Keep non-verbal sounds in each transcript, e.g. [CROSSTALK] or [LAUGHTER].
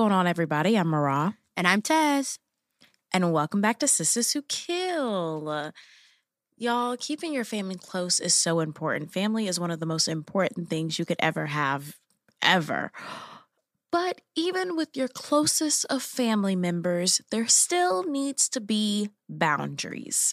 going on, everybody? I'm Mara. And I'm Taz. And welcome back to Sistas Who Kill. Y'all, keeping your family close is so important. Family is one of the most important things you could ever have, ever. But even with your closest of family members, there still needs to be boundaries.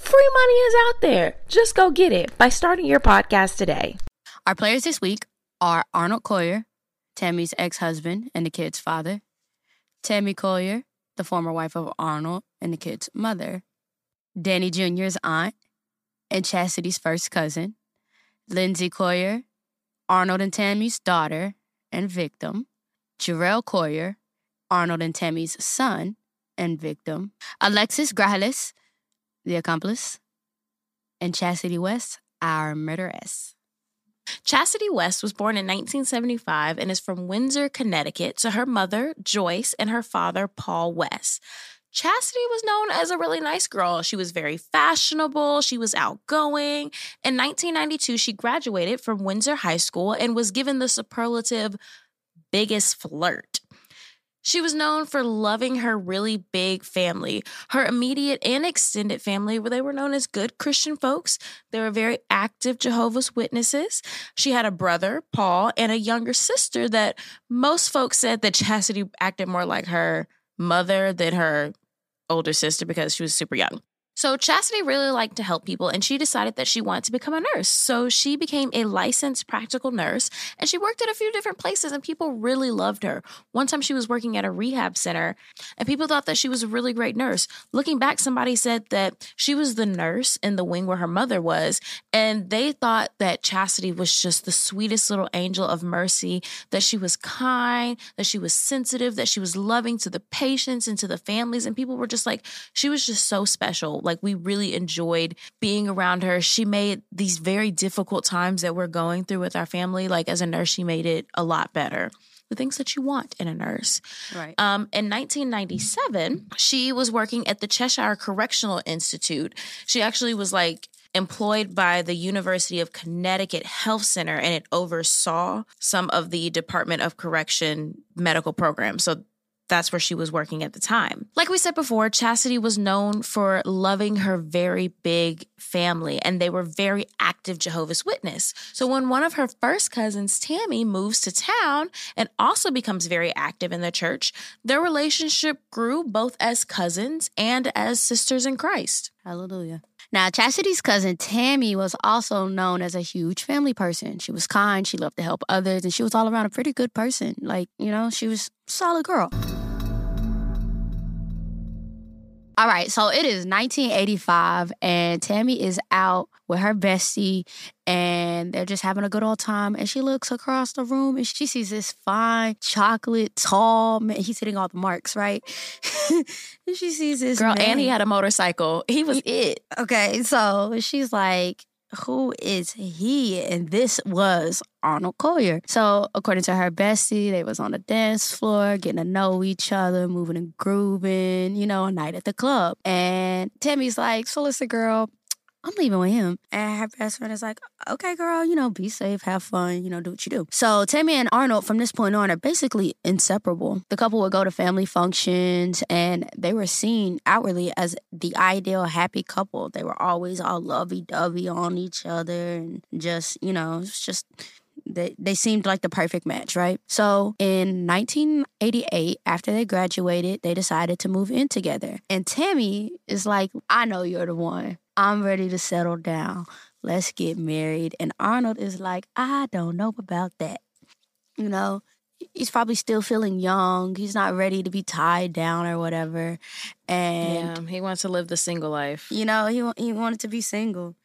Free money is out there. Just go get it by starting your podcast today. Our players this week are Arnold Cuyler, Tammy's ex husband and the kid's father, Tammy Cuyler, the former wife of Arnold and the kid's mother, Danny Jr.'s aunt, and Chastity's first cousin, Lindsay Cuyler, Arnold and Tammy's daughter and victim, Jarrell Cuyler, Arnold and Tammy's son and victim, Alexis Grajales, the accomplice, and Chastity West, our murderess. Chastity West was born in 1975 and is from Windsor, Connecticut, to her mother, Joyce, and her father, Paul West. Chastity was known as a really nice girl. She was very fashionable. She was outgoing. In 1992, she graduated from Windsor High School and was given the superlative biggest flirt. She was known for loving her really big family. Her immediate and extended family, where they were known as good Christian folks. They were very active Jehovah's Witnesses. She had a brother, Paul, and a younger sister that most folks said that Chastity acted more like her mother than her older sister because she was super young. So Chastity really liked to help people and she decided that she wanted to become a nurse. So she became a licensed practical nurse and she worked at a few different places and people really loved her. One time she was working at a rehab center and people thought that she was a really great nurse. Looking back, somebody said that she was the nurse in the wing where her mother was and they thought that Chastity was just the sweetest little angel of mercy, that she was kind, that she was sensitive, that she was loving to the patients and to the families and people were just like she was just so special like we really enjoyed being around her. She made these very difficult times that we're going through with our family, like as a nurse, she made it a lot better the things that you want in a nurse. Right. Um, in 1997, she was working at the Cheshire Correctional Institute. She actually was like employed by the University of Connecticut Health Center and it oversaw some of the Department of Correction medical programs. So that's where she was working at the time. Like we said before, Chastity was known for loving her very big family, and they were very active Jehovah's Witness. So when one of her first cousins, Tammy, moves to town and also becomes very active in the church, their relationship grew both as cousins and as sisters in Christ. Hallelujah. Now, Chastity's cousin Tammy was also known as a huge family person. She was kind, she loved to help others, and she was all around a pretty good person. Like, you know, she was a solid girl. All right, so it is 1985, and Tammy is out with her bestie, and they're just having a good old time. And she looks across the room and she sees this fine, chocolate, tall man. He's hitting all the marks, right? [LAUGHS] and she sees this girl, man. and he had a motorcycle. He was it. Okay, so she's like, who is he? And this was Arnold Cuyler. So according to her bestie, they was on the dance floor, getting to know each other, moving and grooving, you know, a night at the club. And Tammy's like, so listen, girl, I'm leaving with him. And her best friend is like, okay, girl, you know, be safe, have fun, you know, do what you do. So Tammy and Arnold, from this point on, are basically inseparable. The couple would go to family functions and they were seen outwardly as the ideal happy couple. They were always all lovey dovey on each other and just, you know, it's just they, they seemed like the perfect match, right? So in 1988, after they graduated, they decided to move in together. And Tammy is like, I know you're the one. I'm ready to settle down. Let's get married. And Arnold is like, I don't know about that. You know, he's probably still feeling young. He's not ready to be tied down or whatever. And yeah, he wants to live the single life. You know, he he wanted to be single,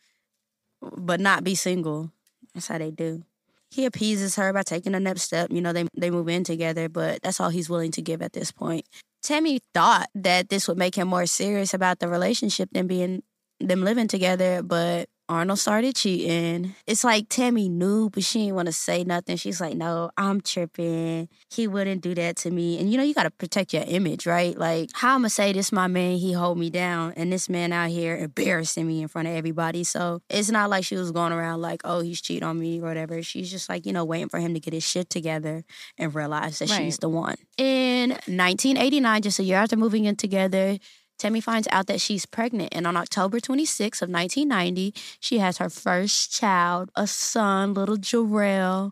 but not be single. That's how they do. He appeases her by taking the next step. You know, they they move in together, but that's all he's willing to give at this point. Tammy thought that this would make him more serious about the relationship than being them living together, but Arnold started cheating. It's like Tammy knew, but she didn't want to say nothing. She's like, no, I'm tripping. He wouldn't do that to me. And you know, you got to protect your image, right? Like, how I'm going to say this, my man, he hold me down. And this man out here embarrassing me in front of everybody. So it's not like she was going around like, oh, he's cheating on me or whatever. She's just like, you know, waiting for him to get his shit together and realize that right. she's the one. In 1989, just a year after moving in together, Tammy finds out that she's pregnant, and on October 26 of 1990, she has her first child, a son, little Jarrell.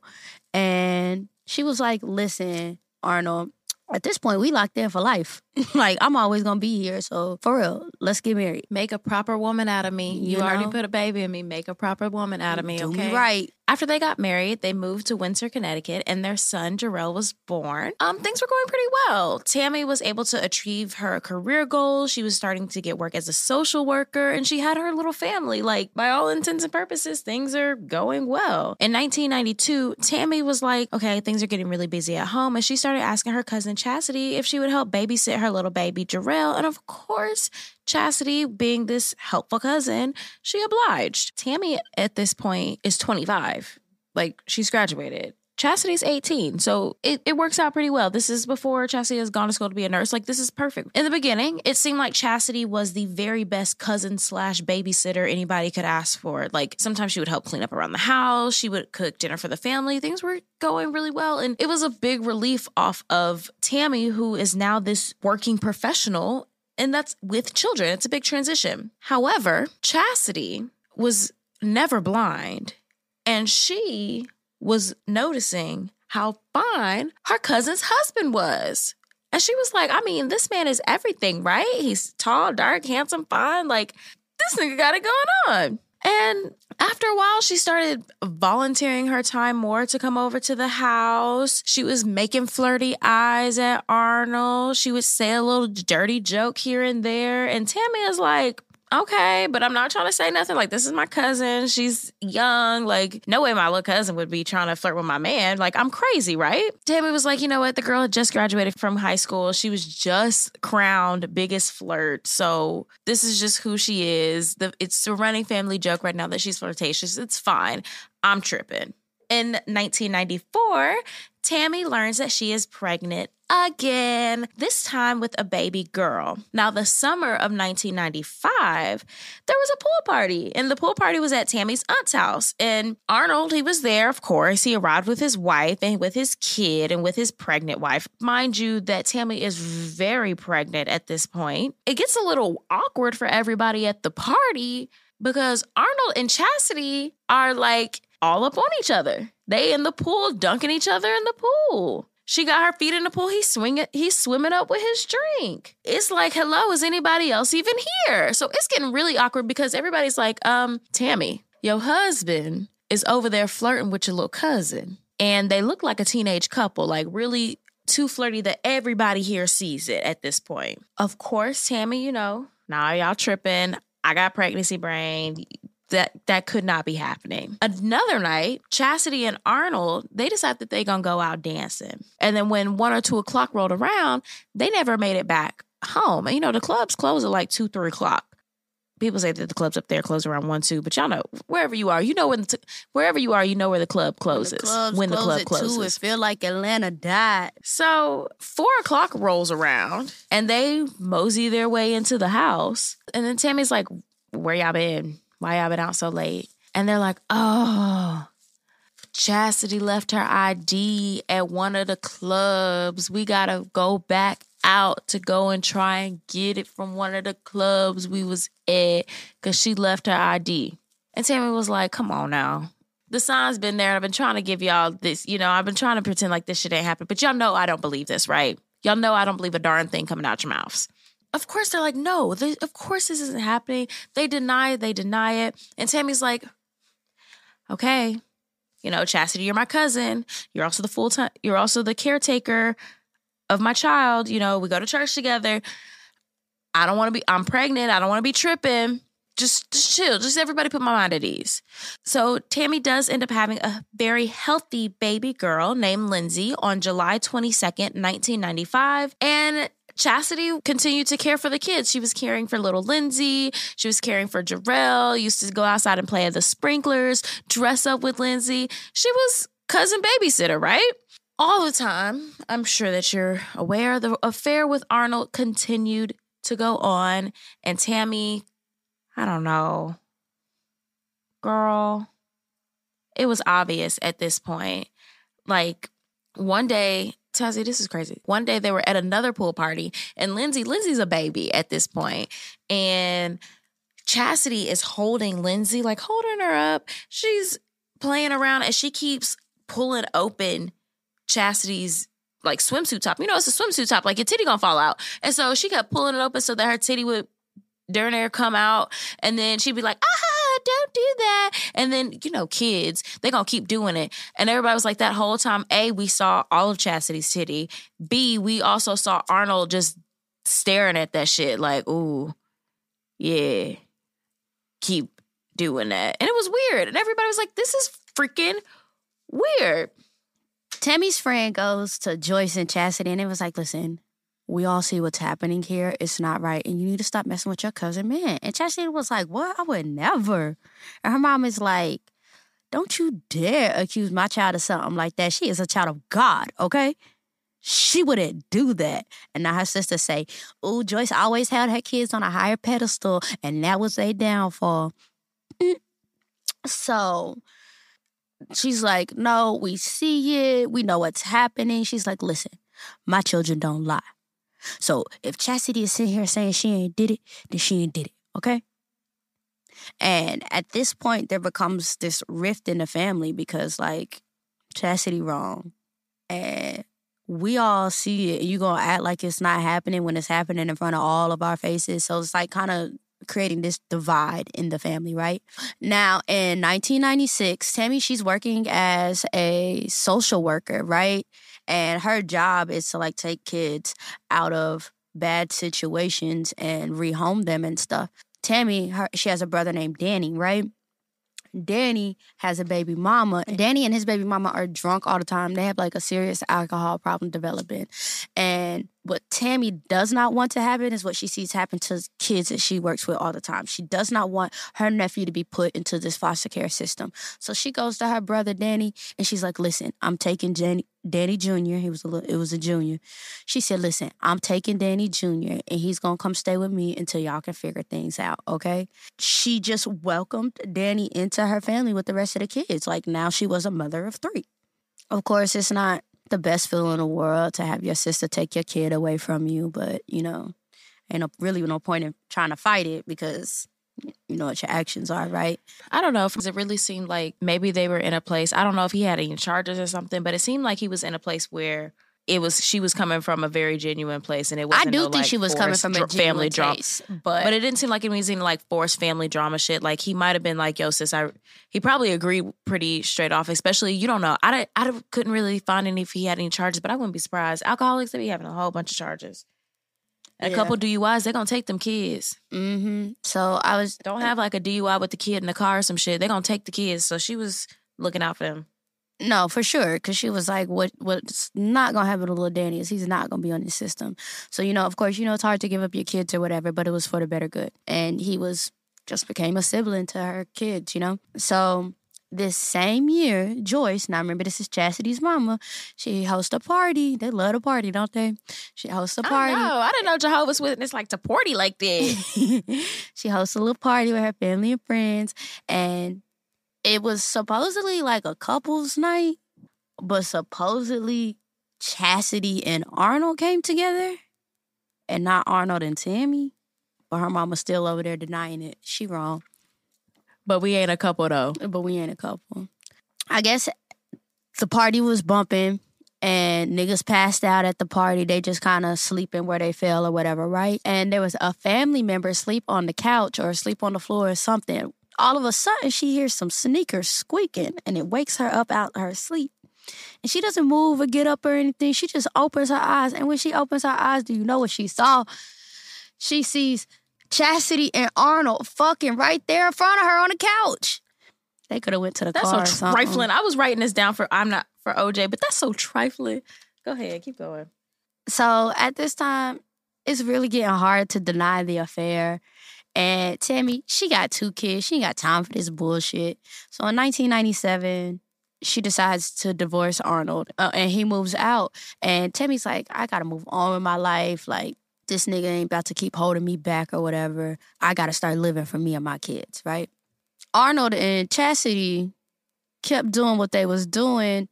And she was like, "Listen, Arnold, at this point, we locked in for life. [LAUGHS] like I'm always gonna be here. So for real, let's get married. Make a proper woman out of me. You, you already put a baby in me. Make a proper woman out of me. Do okay, me right. After they got married, they moved to Windsor, Connecticut, and their son Jarrell was born. Um, things were going pretty well. Tammy was able to achieve her career goals. She was starting to get work as a social worker, and she had her little family. Like by all intents and purposes, things are going well. In 1992, Tammy was like, "Okay, things are getting really busy at home," and she started asking her cousin Chastity if she would help babysit her little baby Jarrell. And of course, Chastity, being this helpful cousin, she obliged. Tammy at this point is 25. Like she's graduated. Chastity's 18, so it, it works out pretty well. This is before Chastity has gone to school to be a nurse. Like, this is perfect. In the beginning, it seemed like Chastity was the very best cousin slash babysitter anybody could ask for. Like, sometimes she would help clean up around the house, she would cook dinner for the family. Things were going really well. And it was a big relief off of Tammy, who is now this working professional and that's with children. It's a big transition. However, Chastity was never blind, and she was noticing how fine her cousin's husband was. And she was like, I mean, this man is everything, right? He's tall, dark, handsome, fine. Like, this nigga got it going on. And after a while, she started volunteering her time more to come over to the house. She was making flirty eyes at Arnold. She would say a little dirty joke here and there. And Tammy is like, okay, but I'm not trying to say nothing. Like, this is my cousin. She's young. Like, no way my little cousin would be trying to flirt with my man. Like, I'm crazy, right? Tammy was like, you know what? The girl had just graduated from high school. She was just crowned biggest flirt. So this is just who she is. The, it's a running family joke right now that she's flirtatious. It's fine. I'm tripping. In 1994, Tammy learns that she is pregnant again, this time with a baby girl. Now, the summer of 1995, there was a pool party, and the pool party was at Tammy's aunt's house. And Arnold, he was there, of course. He arrived with his wife and with his kid and with his pregnant wife. Mind you, that Tammy is very pregnant at this point. It gets a little awkward for everybody at the party because Arnold and Chastity are like all up on each other. They in the pool dunking each other in the pool. She got her feet in the pool. He's swinging. He's swimming up with his drink. It's like, hello, is anybody else even here? So it's getting really awkward because everybody's like, um, Tammy, your husband is over there flirting with your little cousin, and they look like a teenage couple, like really too flirty that everybody here sees it at this point. Of course, Tammy, you know, now nah, y'all tripping. I got pregnancy brain that that could not be happening. Another night, Chastity and Arnold, they decide that they gonna go out dancing. And then when one or two o'clock rolled around, they never made it back home. And you know, the clubs close at like two, three o'clock. People say that the clubs up there close around one, two, but y'all know wherever you are, you know when t- wherever you are, you know where the club closes. When the, when the club closes, two, it feel like Atlanta died. So four o'clock rolls around, and they mosey their way into the house, and then Tammy's like, "Where y'all been?" Why y'all been out so late? And they're like, oh, Chastity left her ID at one of the clubs. We gotta go back out to go and try and get it from one of the clubs we was at because she left her ID. And Tammy was like, come on now. the sign's been there. I've been trying to give y'all this, you know, I've been trying to pretend like this shit ain't happened. But y'all know I don't believe this, right? Y'all know I don't believe a darn thing coming out your mouths. Of course, they're like, no, they, of course this isn't happening. They deny it, they deny it. And Tammy's like, okay, you know, Chastity, you're my cousin. You're also the full time, you're also the caretaker of my child. You know, we go to church together. I don't want to be, I'm pregnant. I don't want to be tripping. Just, just chill. Just everybody put my mind at ease. So Tammy does end up having a very healthy baby girl named Lindsay on July 22nd, 1995. And Chastity continued to care for the kids. She was caring for little Lindsay. She was caring for Jarrell. Used to go outside and play at the sprinklers, dress up with Lindsay. She was cousin babysitter, right? All the time. I'm sure that you're aware the affair with Arnold continued to go on, and Tammy, I don't know, girl, it was obvious at this point. Like one day, Tazzy, this is crazy. One day they were at another pool party, and Lindsay, Lindsay's a baby at this point, and Chastity is holding Lindsay, like holding her up. She's playing around, and she keeps pulling open Chastity's like swimsuit top. You know, it's a swimsuit top, like your titty gonna fall out. And so she kept pulling it open so that her titty would during there come out, and then she'd be like, ah, don't do that. And then, you know, kids, they gonna keep doing it. And everybody was like, that whole time, A, we saw all of Chastity's titty. B, we also saw Arnold just staring at that shit, like, ooh, yeah, keep doing that. And it was weird. And everybody was like, this is freaking weird. Tammy's friend goes to Joyce and Chastity and it was like, listen, we all see what's happening here. It's not right. And you need to stop messing with your cousin, man. And Chastity was like, what? I would never. And her mom is like, don't you dare accuse my child of something like that. She is a child of God, okay? She wouldn't do that. And now her sister say, oh, Joyce always held her kids on a higher pedestal, and that was a downfall. Mm. So she's like, no, we see it. We know what's happening. She's like, listen, my children don't lie. So if Chastity is sitting here saying she ain't did it, then she ain't did it, okay? And at this point, there becomes this rift in the family because, like, Chastity wrong. And we all see it. And you gonna act like it's not happening when it's happening in front of all of our faces. So it's like kind of creating this divide in the family, right? Now, in 1996, Tammy, she's working as a social worker, right? And her job is to like take kids out of bad situations and rehome them and stuff. Tammy, her, she has a brother named Danny, right? Danny has a baby mama. Danny and his baby mama are drunk all the time. They have like a serious alcohol problem developing. And what Tammy does not want to happen is what she sees happen to kids that she works with all the time. She does not want her nephew to be put into this foster care system. So she goes to her brother Danny and she's like, "Listen, I'm taking Danny, Danny Jr. He was a little, it was a junior. She said, "Listen, I'm taking Danny Jr. and he's gonna come stay with me until y'all can figure things out." Okay. She just welcomed Danny into her family with the rest of the kids. Like now she was a mother of three. Of course, it's not the best feeling in the world to have your sister take your kid away from you, but you know, ain't no, really no point in trying to fight it because you know what your actions are, right? I don't know if it really seemed like maybe they were in a place. I don't know if he had any charges or something, but it seemed like he was in a place where it was she was coming from a very genuine place, and it was. I do no, think like, she was coming from a family drama. but, But it didn't seem like it was any like forced family drama shit. Like he might have been like, "Yo, sis," I he probably agreed pretty straight off. Especially you don't know. I I couldn't really find any if he had any charges, but I wouldn't be surprised. Alcoholics they be having a whole bunch of charges. And Yeah. a couple DUIs, they're gonna take them kids. hmm so I was Don't have like a DUI with the kid in the car or some shit. They're gonna take the kids. So she was looking out for them. No, for sure, because she was like, "What? What's not gonna happen to little Danny is he's not gonna be on the system." So you know, of course, you know it's hard to give up your kids or whatever, but it was for the better good, and he was just became a sibling to her kids, you know. So this same year, Joyce, now remember this is Chastity's mama, she hosts a party. They love to party, don't they? She hosts a party. Know. I didn't know Jehovah's Witness like to party like [LAUGHS] that. she hosts a little party with her family and friends, and it was supposedly like a couple's night, but supposedly Chastity and Arnold came together, and not Arnold and Tammy. But her mama's still over there denying it. She wrong, but we ain't a couple though. but we ain't a couple. I guess the party was bumping and niggas passed out at the party. They just kind of sleeping where they fell or whatever, right? And there was a family member sleep on the couch or sleep on the floor or something. All of a sudden, she hears some sneakers squeaking and it wakes her up out of her sleep. And she doesn't move or get up or anything. She just opens her eyes. And when she opens her eyes, do you know what she saw? She sees Chastity and Arnold fucking right there in front of her on the couch. They could have went to the That's car. That's so trifling. something. I was writing this down for I'm not for OJ, but that's so trifling. Go ahead, keep going. So at this time, it's really getting hard to deny the affair. And Tammy, she got two kids. She ain't got time for this bullshit. So in 1997, she decides to divorce Arnold uh, and he moves out. And Tammy's like, I gotta move on with my life. Like, this nigga ain't about to keep holding me back or whatever. I gotta start living for me and my kids, right? Arnold and Chastity kept doing what they was doing,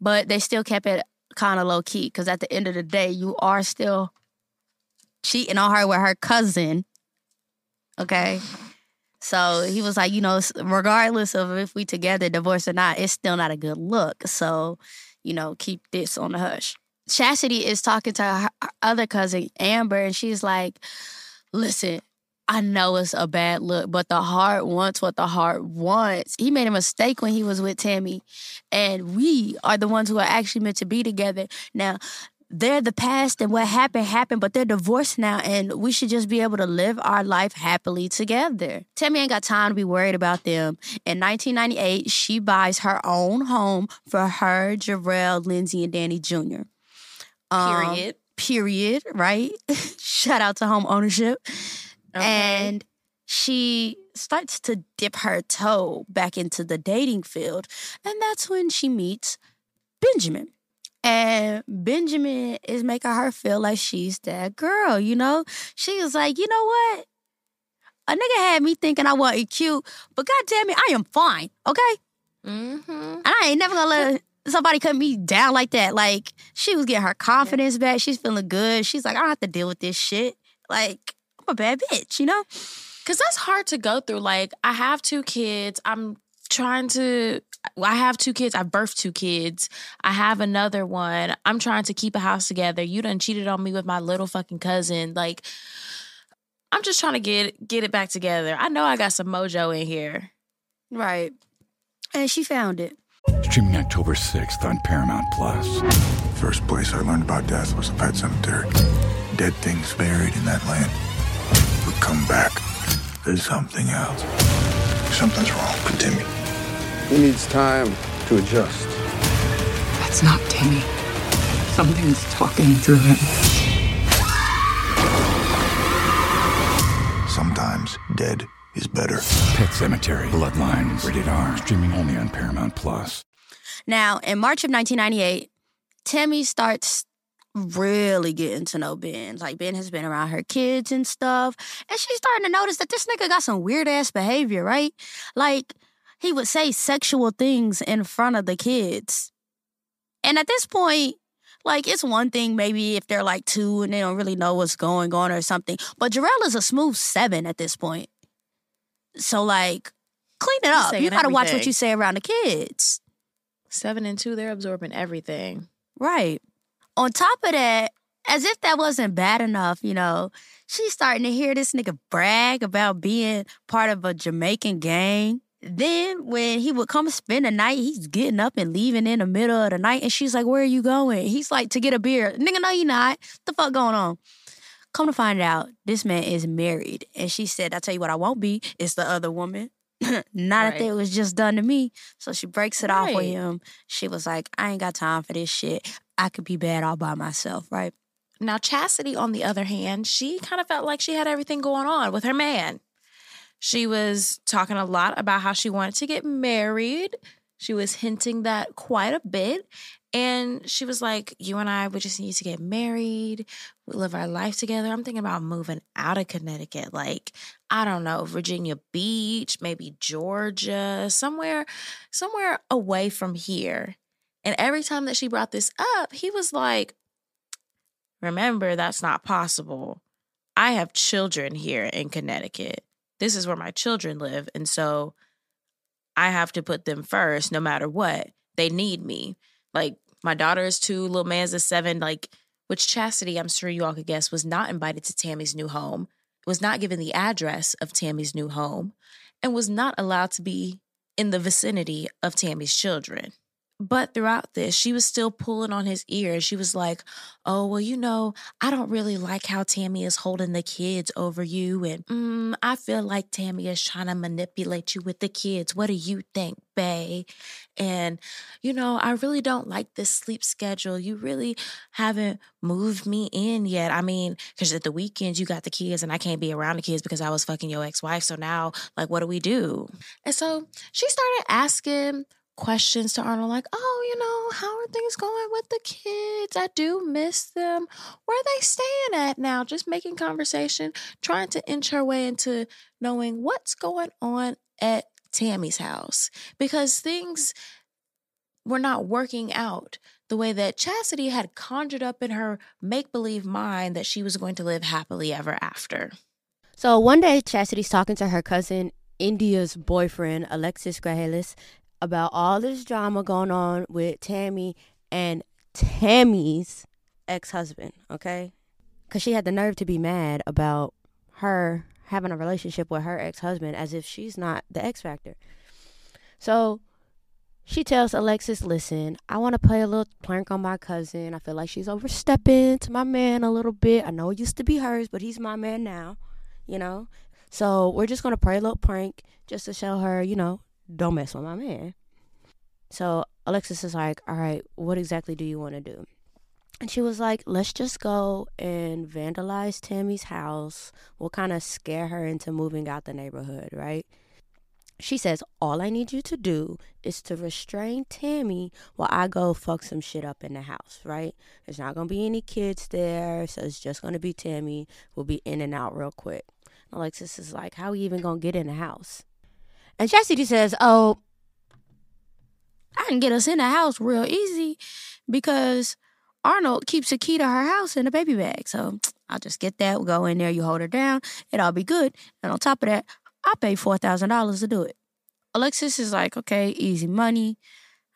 but they still kept it kind of low key because at the end of the day, you are still cheating on her with her cousin. Okay. So he was like, you know, regardless of if we together, divorce or not, it's still not a good look. So, you know, keep this on the hush. Chastity is talking to her her other cousin, Amber, and she's like, listen, I know it's a bad look, but the heart wants what the heart wants. He made a mistake when he was with Tammy, and we are the ones who are actually meant to be together. Now, they're the past, and what happened happened, but they're divorced now, and we should just be able to live our life happily together. Tammy ain't got time to be worried about them. In 1998, she buys her own home for her, Jarrell, Lindsay, and Danny Jr. Um, Period. period, right? [LAUGHS] Shout out to home ownership. Okay. And she starts to dip her toe back into the dating field. And that's when she meets Benjamin. And Benjamin is making her feel like she's that girl, you know? She was like, you know what? A nigga had me thinking I wasn't cute, but god damn it, I am fine, okay? mm-hmm. And I ain't never gonna let [LAUGHS] somebody cut me down like that. Like, she was getting her confidence back. She's feeling good. She's like, I don't have to deal with this shit. Like, I'm a bad bitch, you know? Cause that's hard to go through. Like, I have two kids. I'm trying to I have two kids. I've birthed two kids. I have another one. I'm trying to keep a house together. You done cheated on me with my little fucking cousin. Like, I'm just trying to get get it back together. I know I got some mojo in here. Right. And she found it. Streaming October 6th on Paramount Plus. First place I learned about death was a pet cemetery. Dead things buried in that land would come back There's something else. Something's wrong with Timmy. He needs time to adjust. That's not Timmy. Something's talking through him. Sometimes dead is better. Pet Sematary. Bloodlines. Rated R. Streaming only on Paramount Plus. Now, in March of 1998, Tammy starts really getting to know Ben. Like, Ben has been around her kids and stuff. And she's starting to notice that this nigga got some weird ass behavior, right? Like, he would say sexual things in front of the kids. And at this point, like, it's one thing maybe if they're like two and they don't really know what's going on or something. But Jarrell is a smooth seven at this point. So, like, clean it up. You gotta watch what you say around the kids. Seven and two, they're absorbing everything. Right. On top of that, as if that wasn't bad enough, you know, she's starting to hear this nigga brag about being part of a Jamaican gang. Then when he would come spend the night, he's getting up and leaving in the middle of the night. And she's like, Where are you going? He's like, To get a beer. Nigga, no, you not. the fuck going on? Come to find out, this man is married. And she said, I'll tell you what I won't be. It's the other woman. [LAUGHS] Not Right. it was just done to me. So she breaks it off with him. She was like, I ain't got time for this shit. I could be bad all by myself, right? Now, Chastity, on the other hand, she kind of felt like she had everything going on with her man. She was talking a lot about how she wanted to get married. She was hinting that quite a bit. And she was like, You and I, we just need to get married. We live our life together. I'm thinking about moving out of Connecticut. Like, I don't know, Virginia Beach, maybe Georgia, somewhere, somewhere away from here. And every time that she brought this up, he was like, Remember, that's not possible. I have children here in Connecticut. This is where my children live. And so I have to put them first no matter what. They need me. Like my daughter is two, little man's is seven, like which Chastity, I'm sure you all could guess, was not invited to Tammy's new home, was not given the address of Tammy's new home, and was not allowed to be in the vicinity of Tammy's children. But throughout this, she was still pulling on his ear. She was like, Oh, well, you know, I don't really like how Tammy is holding the kids over you. And mm, I feel like Tammy is trying to manipulate you with the kids. What do you think, Bay? And, you know, I really don't like this sleep schedule. You really haven't moved me in yet. I mean, because at the weekends, you got the kids and I can't be around the kids because I was fucking your ex wife. So now, like, what do we do? And so she started asking questions to Arnold, like, oh, you know, how are things going with the kids? I do miss them. Where are they staying at now? Just making conversation, trying to inch her way into knowing what's going on at Tammy's house because things were not working out the way that Chastity had conjured up in her make believe mind that she was going to live happily ever after. So one day, Chastity's talking to her cousin, India's boyfriend, Alexis Grajales, about all this drama going on with Tammy and Tammy's ex husband, okay? Because she had the nerve to be mad about her having a relationship with her ex husband as if she's not the X Factor. So she tells Alexis, listen, I want to play a little prank on my cousin. I feel like she's overstepping to my man a little bit. I know it used to be hers, but he's my man now, you know? So we're just going to play a little prank just to show her, you know, don't mess with my man. So Alexis is like, all right, what exactly do you want to do? And she was like, let's just go and vandalize Tammy's house. We'll kind of scare her into moving out the neighborhood, right? She says, all I need you to do is to restrain Tammy while I go fuck some shit up in the house, right? There's not going to be any kids there, so it's just going to be Tammy. We'll be in and out real quick. Alexis is like, how are we even going to get in the house? And Chastity says, Oh, I can get us in the house real easy because Arnold keeps a key to her house in a baby bag. So I'll just get that, we'll go in there, you hold her down, it'll be good. And on top of that, I'll pay $4,000 to do it. Alexis is like, okay, easy money.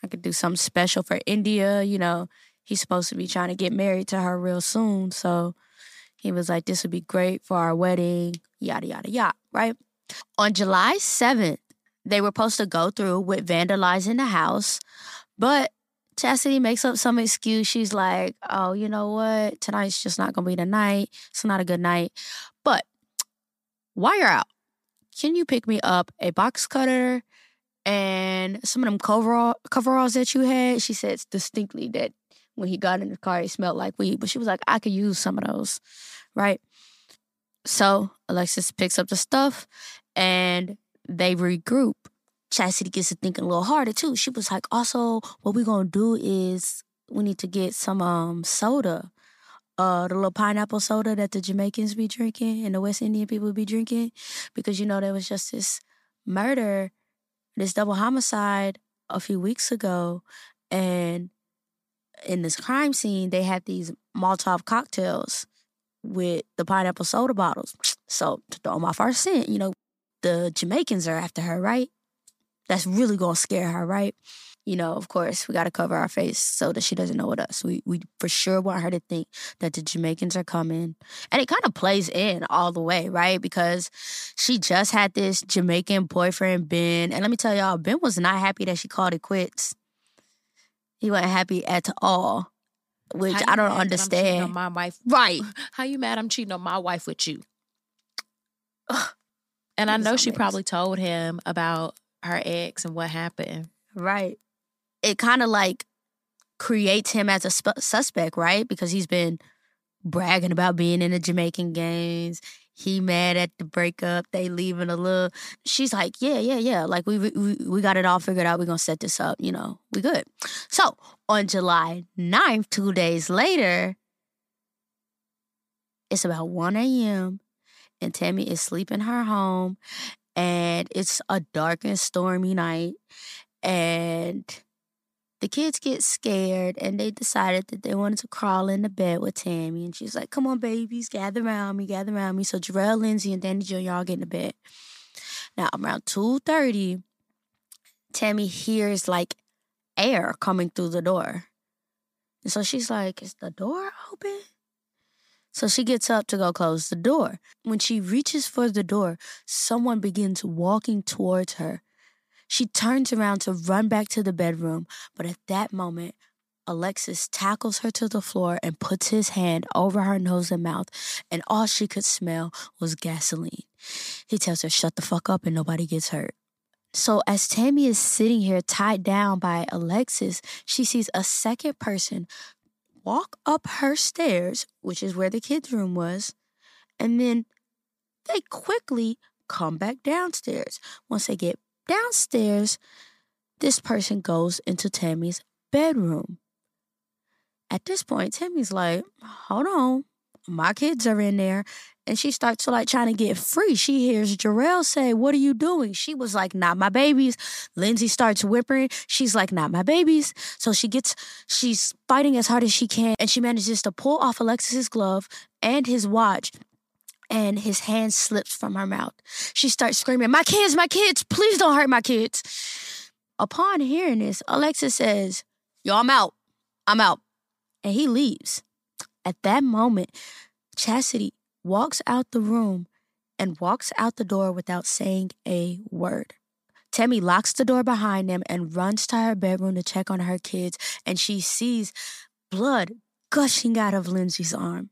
I could do something special for India. You know, he's supposed to be trying to get married to her real soon. So he was like, this would be great for our wedding, yada, yada, yada, right? On July 7th, they were supposed to go through with vandalizing the house, but Chastity makes up some excuse. She's like, oh, you know what? Tonight's just not going to be the night. It's not a good night. But while you're out, can you pick me up a box cutter and some of them coverall, coveralls that you had? She says distinctly that when he got in the car, it smelled like weed. But she was like, I could use some of those, right? So Alexis picks up the stuff and they regroup. Chastity gets to thinking a little harder too. She was like, also, what we're gonna do is we need to get some um soda. Uh the little pineapple soda that the Jamaicans be drinking and the West Indian people be drinking. Because you know there was just this murder, this double homicide a few weeks ago. And in this crime scene, they had these Molotov cocktails with the pineapple soda bottles. So to throw my first our scent, you know, the Jamaicans are after her, right? That's really gonna scare her, right? You know, of course, we gotta cover our face so that she doesn't know what us. We we for sure want her to think that the Jamaicans are coming. And it kind of plays in all the way, right? Because she just had this Jamaican boyfriend, Ben. And let me tell y'all, Ben was not happy that she called it quits. He wasn't happy at all. Which I don't understand. my wife, right? How you mad? I'm cheating on my wife with you. And I know she probably told him about her ex and what happened. Right. It kind of like creates him as a sp- suspect, right? Because he's been bragging about being in the Jamaican games. He mad at the breakup. They leaving a little. She's like, yeah, yeah, yeah. Like we we we got it all figured out. We're gonna set this up. You know, we good. So on July 9th, two days later, it's about 1 a.m and Tammy is sleeping her home and it's a dark and stormy night and the kids get scared and they decided that they wanted to crawl into bed with Tammy and she's like, Come on, babies, gather around me, gather around me. So Jarrell, Lindsay, and Danny Jr. all get into bed. Now around 2.30, Tammy hears like air coming through the door. And so she's like, Is the door open? So she gets up to go close the door. When she reaches for the door, someone begins walking towards her. She turns around to run back to the bedroom, but at that moment, Alexis tackles her to the floor and puts his hand over her nose and mouth, and all she could smell was gasoline. He tells her, Shut the fuck up and nobody gets hurt. So, as Tammy is sitting here tied down by Alexis, she sees a second person walk up her stairs, which is where the kids' room was, and then they quickly come back downstairs. Once they get downstairs, this person goes into Tammy's bedroom. At this point, Tammy's like, hold on, my kids are in there. And she starts to like trying to get free. She hears Jarrell say, What are you doing? She was like, Not my babies. Lindsay starts whimpering. She's like, Not my babies. So she gets, she's fighting as hard as she can. And she manages to pull off Alexis's glove and his watch and his hand slips from her mouth. She starts screaming, My kids, my kids, please don't hurt my kids. Upon hearing this, Alexis says, Yo, I'm out. I'm out. And he leaves. At that moment, Chastity walks out the room and walks out the door without saying a word. Tammy locks the door behind them and runs to her bedroom to check on her kids, and she sees blood gushing out of Lindsay's arm.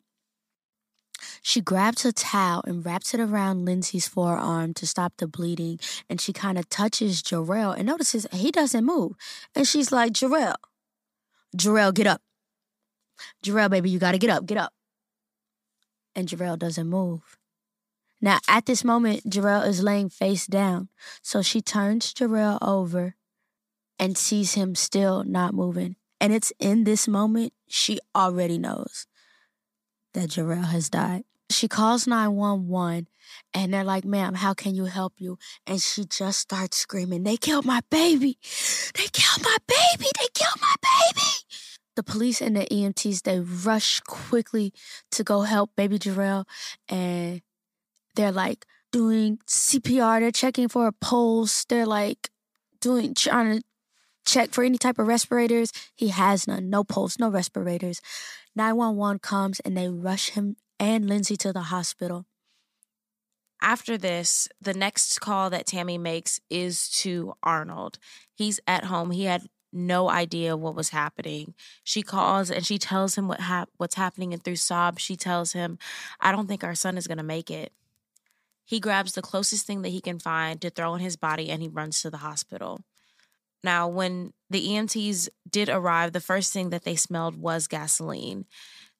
She grabs a towel and wraps it around Lindsay's forearm to stop the bleeding, and she kind of touches Jarrell and notices he doesn't move. And she's like, Jarrell, Jarrell, get up. Jarrell, baby, you gotta get up, get up and Jarrell doesn't move. Now, at this moment, Jarrell is laying face down. So she turns Jarrell over and sees him still not moving. And it's in this moment she already knows that Jarrell has died. She calls 911 and they're like, ma'am, how can you help you? And she just starts screaming, they killed my baby. They killed my baby. They killed my baby the police and the EMTs they rush quickly to go help baby Jarrell and they're like doing CPR, they're checking for a pulse, they're like doing trying to check for any type of respirators. He has none, no pulse, no respirators. 911 comes and they rush him and Lindsay to the hospital. After this, the next call that Tammy makes is to Arnold. He's at home. He had no idea what was happening. She calls and she tells him what hap- what's happening, and through sobs, she tells him, "I don't think our son is going to make it." He grabs the closest thing that he can find to throw in his body, and he runs to the hospital. Now, when the EMTs did arrive, the first thing that they smelled was gasoline.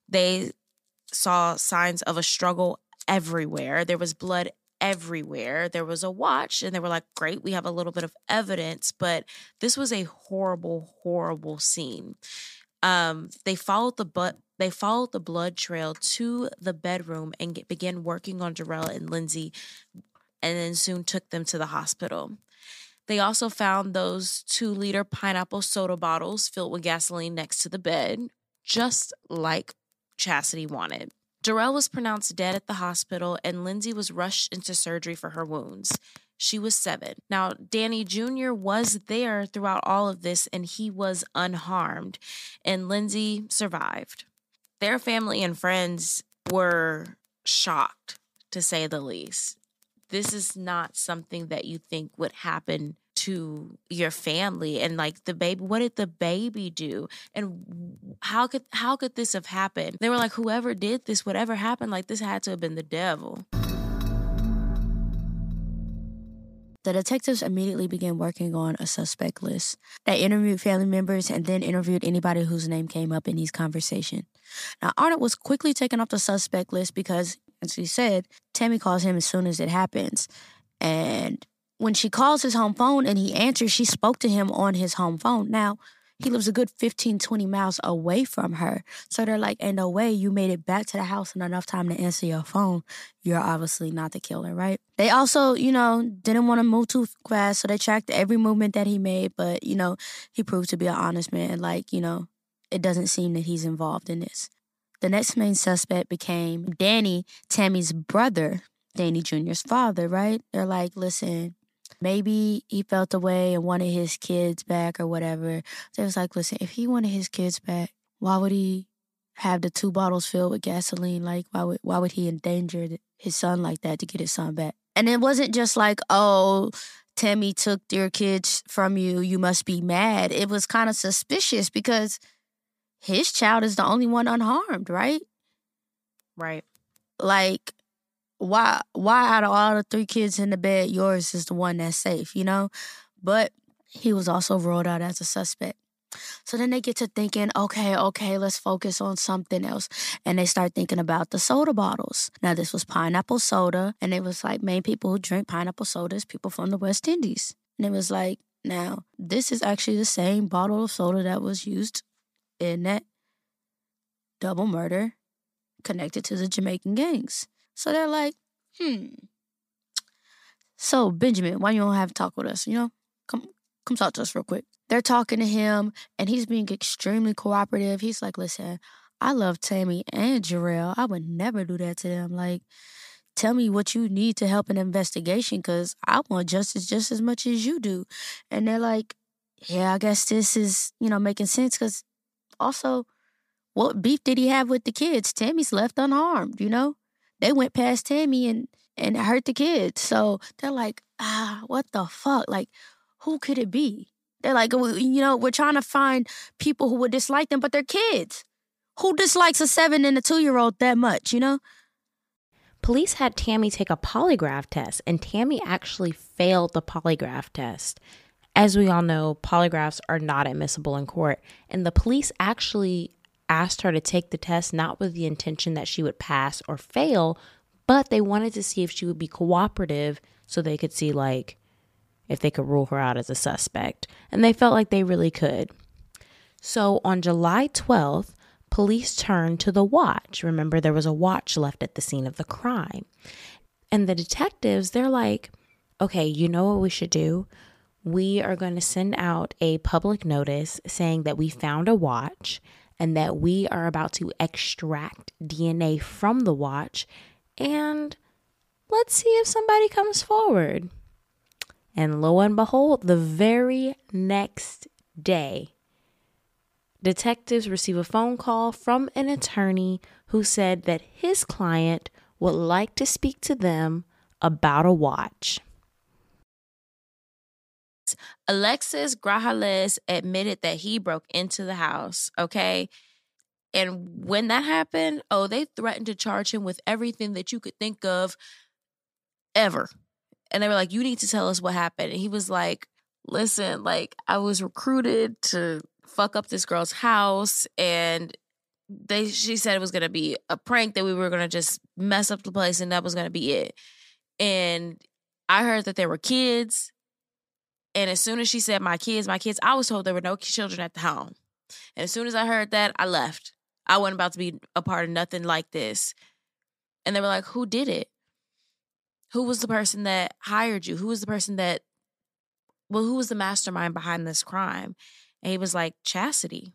They saw signs of a struggle everywhere. There was blood everywhere. There was a watch, and they were like, Great, we have a little bit of evidence, but this was a horrible, horrible scene. Um, they followed the but they followed the blood trail to the bedroom and get, began working on Jarrell and Lindsay, and then soon took them to the hospital. They also found those two liter pineapple soda bottles filled with gasoline next to the bed, just like Chastity wanted. Jarrell was pronounced dead at the hospital, and Lindsay was rushed into surgery for her wounds. She was seven. Now, Danny Jr. was there throughout all of this, and he was unharmed, and Lindsay survived. Their family and friends were shocked, to say the least. This is not something that you think would happen to your family and like the baby what did the baby do and how could how could this have happened they were like whoever did this whatever happened like this had to have been the devil The detectives immediately began working on a suspect list. They interviewed family members and then interviewed anybody whose name came up in these conversations. Now, Arnold was quickly taken off the suspect list because, as he said, Tammy calls him as soon as it happens. And when she calls his home phone and he answers, she spoke to him on his home phone. Now, he lives a good 15, 20 miles away from her. So they're like, ain't no way you made it back to the house in enough time to answer your phone. You're obviously not the killer, right? They also, you know, didn't want to move too fast. So they tracked every movement that he made. But, you know, he proved to be an honest man. Like, you know, it doesn't seem that he's involved in this. The next main suspect became Danny, Tammy's brother, Danny Jr.'s father, right? They're like, listen, maybe he felt away and wanted his kids back or whatever. So it was like, listen, if he wanted his kids back, why would he have the two bottles filled with gasoline? Like, why would why would he endanger his son like that to get his son back? And it wasn't just like, oh, Tammy took your kids from you, you must be mad. It was kind of suspicious because his child is the only one unharmed, right? Right. Like, why why out of all the three kids in the bed, yours is the one that's safe, you know? But he was also ruled out as a suspect. So then they get to thinking, okay, okay, let's focus on something else. And they start thinking about the soda bottles. Now, this was pineapple soda, and it was like main people who drink pineapple sodas, people from the West Indies. And it was like, now, this is actually the same bottle of soda that was used in that double murder connected to the Jamaican gangs. So they're like, hmm. So, Benjamin, why you don't you have a talk with us? You know, come come talk to us real quick. They're talking to him and he's being extremely cooperative. He's like, listen, I love Tammy and Jarrell. I would never do that to them. Like, tell me what you need to help an investigation because I want justice just as much as you do. And they're like, yeah, I guess this is, you know, making sense because also, what beef did he have with the kids? Tammy's left unharmed, you know? They went past Tammy and and hurt the kids. So they're like, ah, what the fuck? Like, who could it be? They're like, you know, we're trying to find people who would dislike them, but they're kids. Who dislikes a seven and a two year old that much, you know? Police had Tammy take a polygraph test, and Tammy actually failed the polygraph test. As we all know, polygraphs are not admissible in court, and the police actually asked her to take the test not with the intention that she would pass or fail, but they wanted to see if she would be cooperative so they could see, like, if they could rule her out as a suspect. And they felt like they really could. So on July 12th, police turned to the watch. Remember, there was a watch left at the scene of the crime. And the detectives, they're like, okay, you know what we should do? We are going to send out a public notice saying that we found a watch and that we are about to extract DNA from the watch. And let's see if somebody comes forward. And lo and behold, the very next day, detectives receive a phone call from an attorney who said that his client would like to speak to them about a watch. Alexis Grajales admitted that he broke into the house, okay? And when that happened, oh, they threatened to charge him with everything that you could think of ever. And they were like, you need to tell us what happened. And he was like, listen, like, I was recruited to fuck up this girl's house and they she said it was gonna be a prank that we were gonna just mess up the place and that was gonna be it. And I heard that there were kids and as soon as she said my kids, my kids, I was told there were no children at the home. And as soon as I heard that, I left. I wasn't about to be a part of nothing like this. And they were like, Who did it? Who was the person that hired you? Who was the person that, well, who was the mastermind behind this crime? And he was like, Chastity.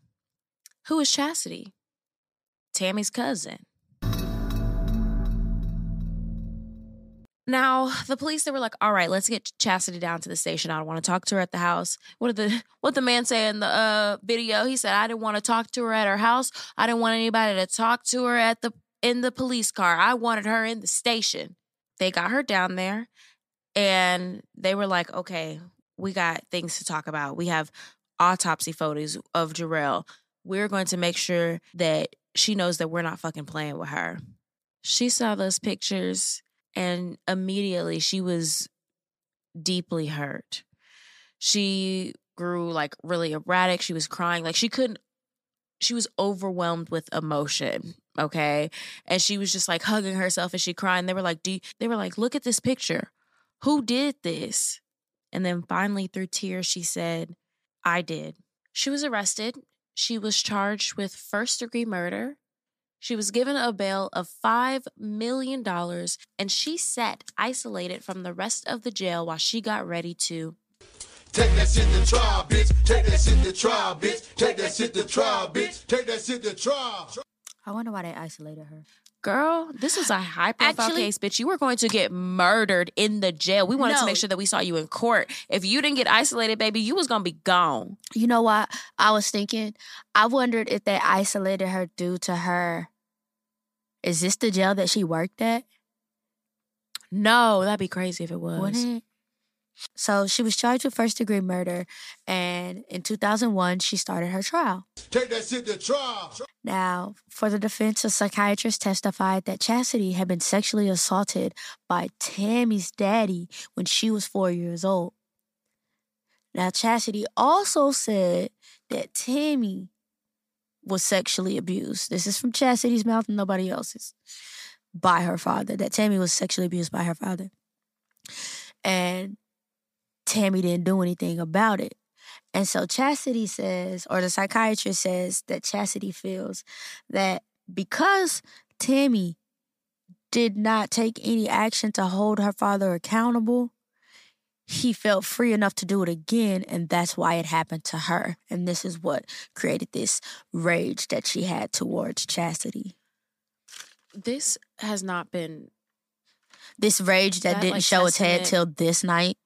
Who is Chastity? Tammy's cousin. Now, the police they were like, "All right, let's get Chastity down to the station. I don't want to talk to her at the house." What did the what the man say in the uh, video? He said, "I didn't want to talk to her at her house. I didn't want anybody to talk to her at the in the police car. I wanted her in the station." They got her down there, and they were like, "Okay, we got things to talk about. We have autopsy photos of Jarrell. We're going to make sure that she knows that we're not fucking playing with her." She saw those pictures and immediately she was deeply hurt. She grew like really erratic. She was crying. Like she couldn't, she was overwhelmed with emotion. Okay. And she was just like hugging herself and she cried. And they were like, Do they were like, look at this picture. Who did this? And then finally, through tears, she said, I did. She was arrested. She was charged with first degree murder she was given a bail of $5 million and she sat isolated from the rest of the jail while she got ready to. Take that shit to trial, bitch. Take that shit to trial, bitch. Take that shit to trial, bitch. Take that shit to trial. I wonder why they isolated her. Girl, this was a high profile Actually- case, bitch. You were going to get murdered in the jail. We wanted to make sure that we saw you in court. If you didn't get isolated, baby, you was gonna be gone. You know what? I was thinking, I wondered if they isolated her due to her. Is this the jail that she worked at? No, that'd be crazy if it was. Wouldn't it? So she was charged with first degree murder, and in 2001, she started her trial. Take that shit to trial. Now, for the defense, a psychiatrist testified that Chastity had been sexually assaulted by Tammy's daddy when she was four years old. Now, Chastity also said that Tammy was sexually abused. This is from Chastity's mouth and nobody else's. By her father, that Tammy was sexually abused by her father. And Tammy didn't do anything about it. And so Chastity says, or the psychiatrist says, that Chastity feels that because Tammy did not take any action to hold her father accountable, he felt free enough to do it again, and that's why it happened to her. And this is what created this rage that she had towards Chastity. This has not been This rage that, That, didn't like, show its head till this night.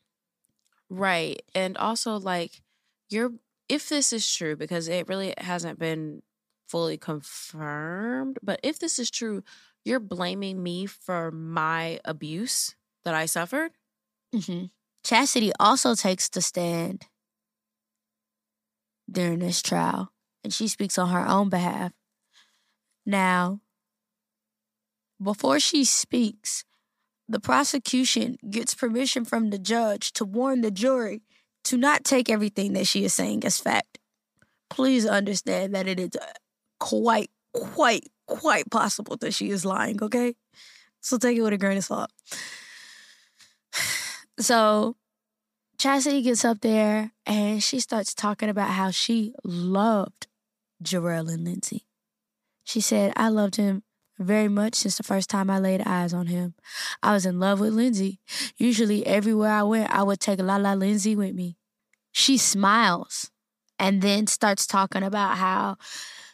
right. And also like you're if this is true, because it really hasn't been fully confirmed, but if this is true, you're blaming me for my abuse that I suffered? hmm Chastity also takes the stand during this trial, and she speaks on her own behalf. Now, before she speaks, the prosecution gets permission from the judge to warn the jury to not take everything that she is saying as fact. Please understand that it is uh, quite, quite, quite possible that she is lying, okay? So take it with a grain of salt. So Chastity gets up there and she starts talking about how she loved Jarrell and Lindsay. She said, I loved him very much since the first time I laid eyes on him. I was in love with Lindsay. Usually, everywhere I went, I would take La La Lindsay with me. She smiles and then starts talking about how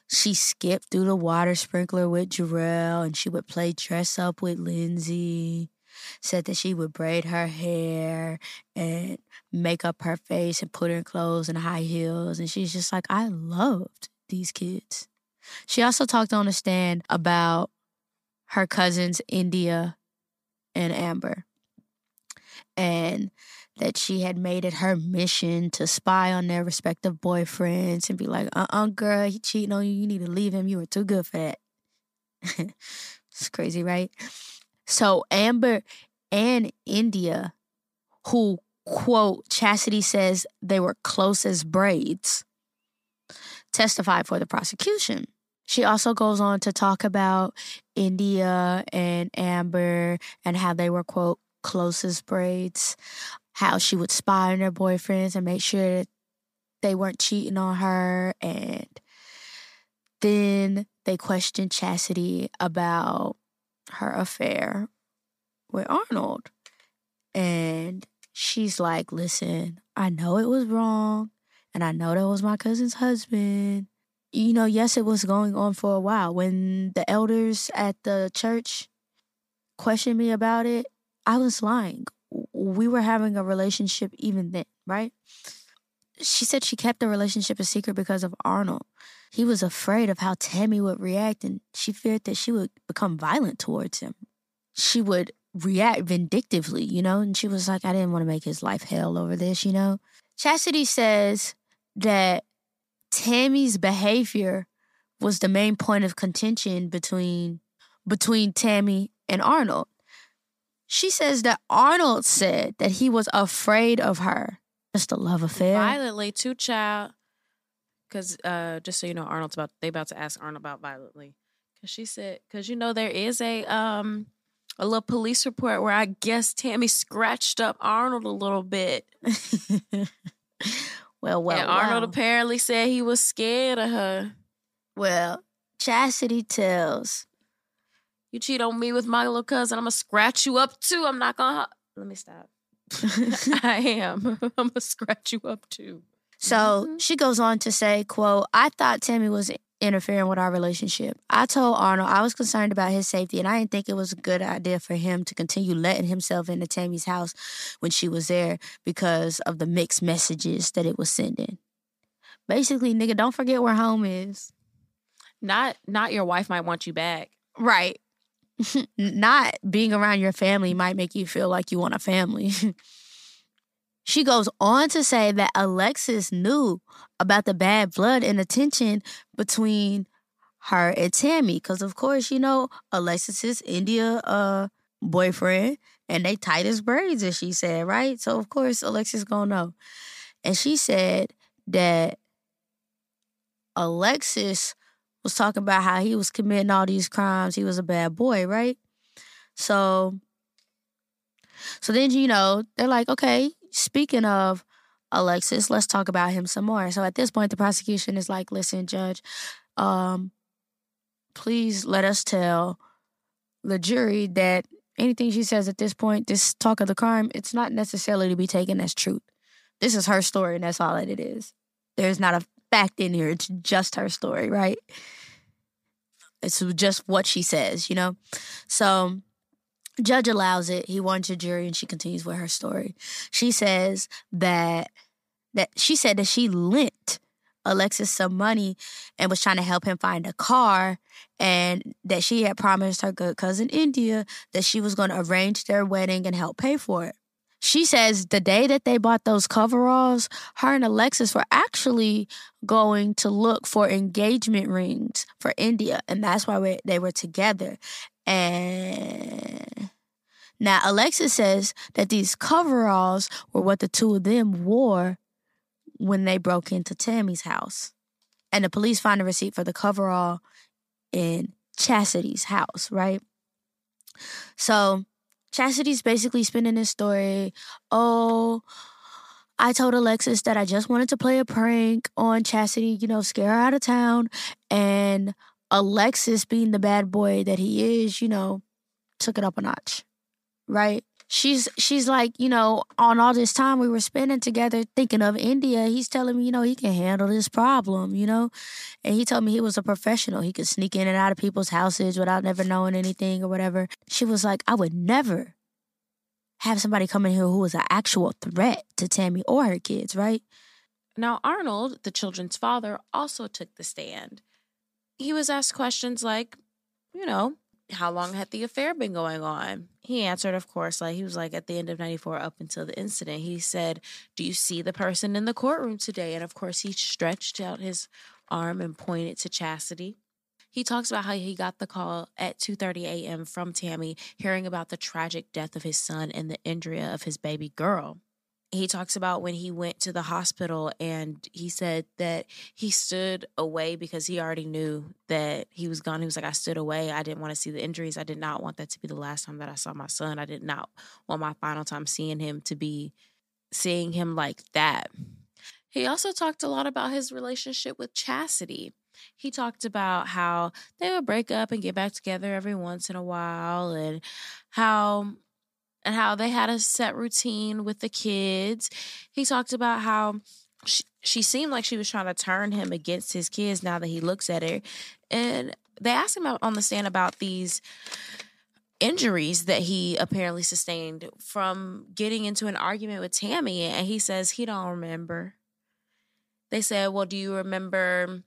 she skipped through the water sprinkler with Jarrell and she would play dress up with Lindsay said that she would braid her hair and make up her face and put her in clothes and high heels. And she's just like, I loved these kids. She also talked on the stand about her cousins, India and Amber, and that she had made it her mission to spy on their respective boyfriends and be like, uh uh girl, he cheating on you. You need to leave him. You were too good for that. [LAUGHS] it's crazy, right? So Amber and India, who quote Chastity says they were close as braids, testified for the prosecution. She also goes on to talk about India and Amber and how they were quote close as braids, how she would spy on their boyfriends and make sure that they weren't cheating on her and then they questioned Chastity about her affair with Arnold. And she's like, listen, I know it was wrong. And I know that was my cousin's husband. You know, yes, it was going on for a while. When the elders at the church questioned me about it, I was lying. We were having a relationship even then, right? She said she kept the relationship a secret because of Arnold. He was afraid of how Tammy would react, and she feared that she would become violent towards him. She would react vindictively, you know? And she was like, I didn't want to make his life hell over this, you know? Chastity says that Tammy's behavior was the main point of contention between between Tammy and Arnold. She says that Arnold said that he was afraid of her. Just a love affair. Violently, too, child. Because uh, just so you know, Arnold's about they about to ask Arnold about violently. Because she said, because you know there is a um a little police report where I guess Tammy scratched up Arnold a little bit. well, [LAUGHS] well, and Arnold apparently said he was scared of her. Well, Chastity tells You cheat on me with my little cousin, I'm gonna scratch you up too. I'm not gonna. Let me stop. [LAUGHS] [LAUGHS] I am. I'm gonna scratch you up too. So Mhm. she goes on to say, quote, I thought Tammy was interfering with our relationship. I told Arnold I was concerned about his safety and I didn't think it was a good idea for him to continue letting himself into Tammy's house when she was there because of the mixed messages that it was sending. Basically, nigga, don't forget where home is. Not not your wife might want you back. Right. [LAUGHS] Not being around your family might make you feel like you want a family. [LAUGHS] she goes on to say that Alexis knew about the bad blood and the tension between her and Tammy. Because, of course, you know, Alexis's India uh, boyfriend and they tight as braids, as she said, right? So, of course, Alexis gonna know. And she said that Alexis was talking about how he was committing all these crimes. He was a bad boy, right? So, so then you know they're like, okay, speaking of Alexis, let's talk about him some more. So at this point, the prosecution is like, listen, judge, um, please let us tell the jury that anything she says at this point, this talk of the crime, it's not necessarily to be taken as truth. This is her story, and that's all that it is. There's not a fact in here. It's just her story, right? It's just what she says, you know? So judge allows it. He warns the jury and she continues with her story. She says that that she said that she lent Alexis some money and was trying to help him find a car and that she had promised her good cousin India that she was going to arrange their wedding and help pay for it. She says the day that they bought those coveralls, her and Alexis were actually going to look for engagement rings for India, and that's why we, they were together. And now Alexis says that these coveralls were what the two of them wore when they broke into Tammy's house. And the police find a receipt for the coverall in Chastity's house, right? So Chastity's basically spinning this story. Oh, I told Alexis that I just wanted to play a prank on Chastity, you know, scare her out of town. And Alexis, being the bad boy that he is, you know, took it up a notch. Right? She's she's like, you know, on all this time we were spending together thinking of India, he's telling me, you know, he can handle this problem, you know? And he told me he was a professional. He could sneak in and out of people's houses without never knowing anything or whatever. She was like, I would never have somebody come in here who was an actual threat to Tammy or her kids, right? Now, Arnold, the children's father, also took the stand. He was asked questions like, you know, how long had the affair been going on? He answered, of course, like he was like at the end of 94 up until the incident. He said, Do you see the person in the courtroom today? And of course, he stretched out his arm and pointed to Chastity. He talks about how he got the call at 2:30 a.m. from Tammy hearing about the tragic death of his son and the injury of his baby girl he talks about when he went to the hospital and he said that he stood away because he already knew that he was gone. He was like, I stood away. I didn't want to see the injuries. I did not want that to be the last time that I saw my son. I did not want my final time seeing him to be seeing him like that. He also talked a lot about his relationship with Chastity. He talked about how they would break up and get back together every once in a while and how and how they had a set routine with the kids. He talked about how she, she seemed like she was trying to turn him against his kids now that he looks at her. And they asked him on the stand about these injuries that he apparently sustained from getting into an argument with Tammy and he says he don't remember. They said, "Well, do you remember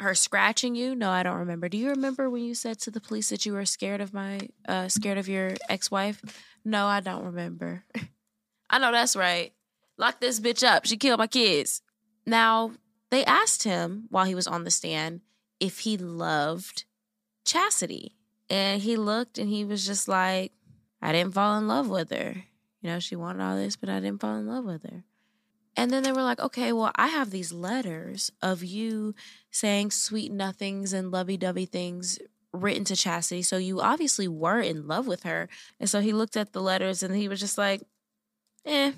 her scratching you? No, I don't remember. Do you remember when you said to the police that you were scared of my uh scared of your ex-wife? No, I don't remember. [LAUGHS] I know that's right. Lock this bitch up. She killed my kids. Now, they asked him while he was on the stand if he loved Chastity. And he looked and he was just like, I didn't fall in love with her. You know, she wanted all this, but I didn't fall in love with her. And then they were like, okay, well, I have these letters of you saying sweet nothings and lovey dovey things written to Chastity. So you obviously were in love with her. And so he looked at the letters and he was just like, eh.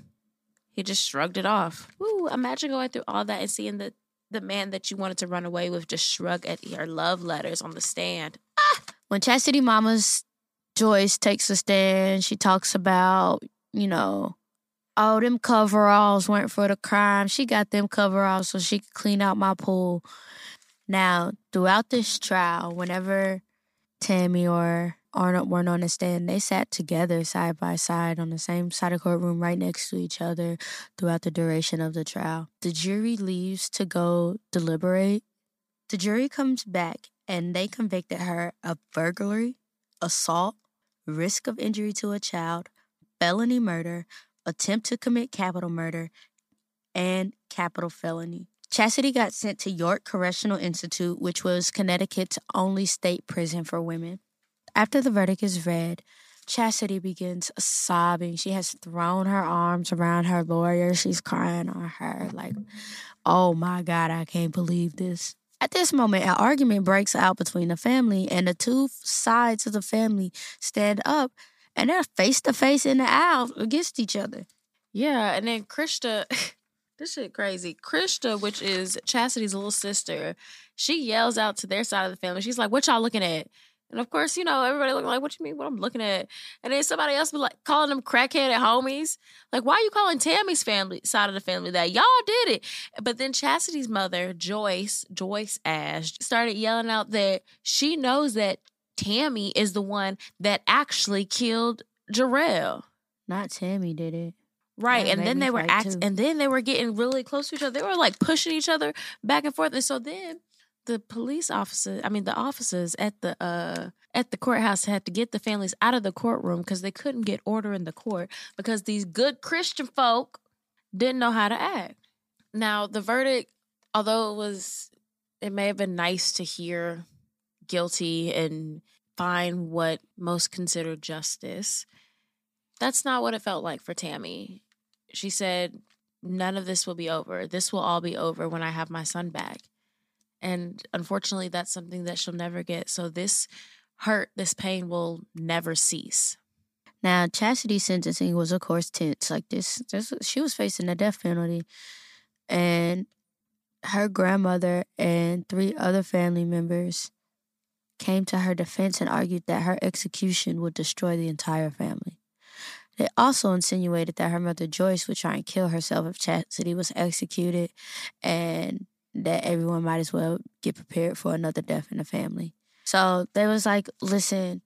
He just shrugged it off. Ooh, imagine going through all that and seeing the, the man that you wanted to run away with just shrug at your love letters on the stand. Ah! When Chastity Mama's Joyce takes a stand, she talks about, you know, oh, them coveralls weren't for the crime. She got them coveralls so she could clean out my pool. Now, throughout this trial, whenever Tammy or Arnold weren't on the stand, they sat together side by side on the same side of the courtroom right next to each other throughout the duration of the trial. The jury leaves to go deliberate. The jury comes back and they convicted her of burglary, assault, risk of injury to a child, felony murder, attempt to commit capital murder, and capital felony. Chastity got sent to York Correctional Institute, which was Connecticut's only state prison for women. After the verdict is read, Chastity begins sobbing. She has thrown her arms around her lawyer. She's crying on her, like, oh my God, I can't believe this. At this moment, an argument breaks out between the family, and the two sides of the family stand up and they're face to face in the aisle against each other. Yeah, and then Krista, [LAUGHS] this shit crazy. Krista, which is Chastity's little sister, she yells out to their side of the family. She's like, "What y'all looking at?" And of course, you know, everybody looking like, what you mean? What I'm looking at? And then somebody else be like calling them crackheaded homies. Like, why are you calling Tammy's family side of the family that? Y'all did it. But then Chastity's mother, Joyce, Joyce Ash, started yelling out that she knows that Tammy is the one that actually killed Jarrell. Not Tammy did it. Right. That and then they were fight, act too. and then they were getting really close to each other. They were like pushing each other back and forth. And so then the police officer, I mean the officers at the uh at the courthouse had to get the families out of the courtroom because they couldn't get order in the court because these good Christian folk didn't know how to act. Now the verdict, although it was it may have been nice to hear guilty and find what most considered justice. That's not what it felt like for Tammy. She said, None of this will be over. This will all be over when I have my son back. And unfortunately, that's something that she'll never get. So, this hurt, this pain will never cease. Now, Chastity's sentencing was, of course, tense. Like this, this she was facing the death penalty, and her grandmother and three other family members came to her defense and argued that her execution would destroy the entire family. They also insinuated that her mother Joyce would try and kill herself if Chastity was executed, and that everyone might as well get prepared for another death in the family. So they was like, listen,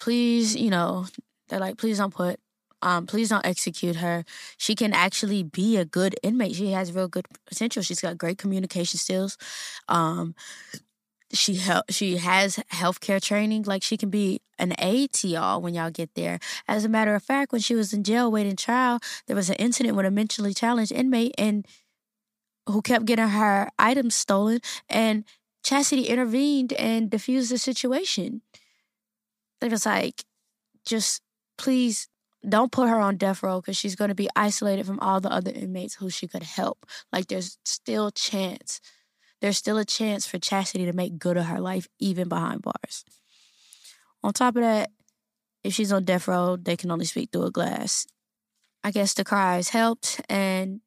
please, you know, they're like, please don't put, um, please don't execute her. She can actually be a good inmate. She has real good potential. She's got great communication skills. Um, she hel- she has healthcare training. Like she can be an aid to y'all when y'all get there. As a matter of fact, when she was in jail waiting trial, there was an incident with a mentally challenged inmate and who kept getting her items stolen, and Chastity intervened and diffused the situation. They was like, just please don't put her on death row because she's going to be isolated from all the other inmates who she could help. Like there's still chance. There's still a chance for Chastity to make good of her life even behind bars. On top of that, if she's on death row, they can only speak through a glass. I guess the cries helped and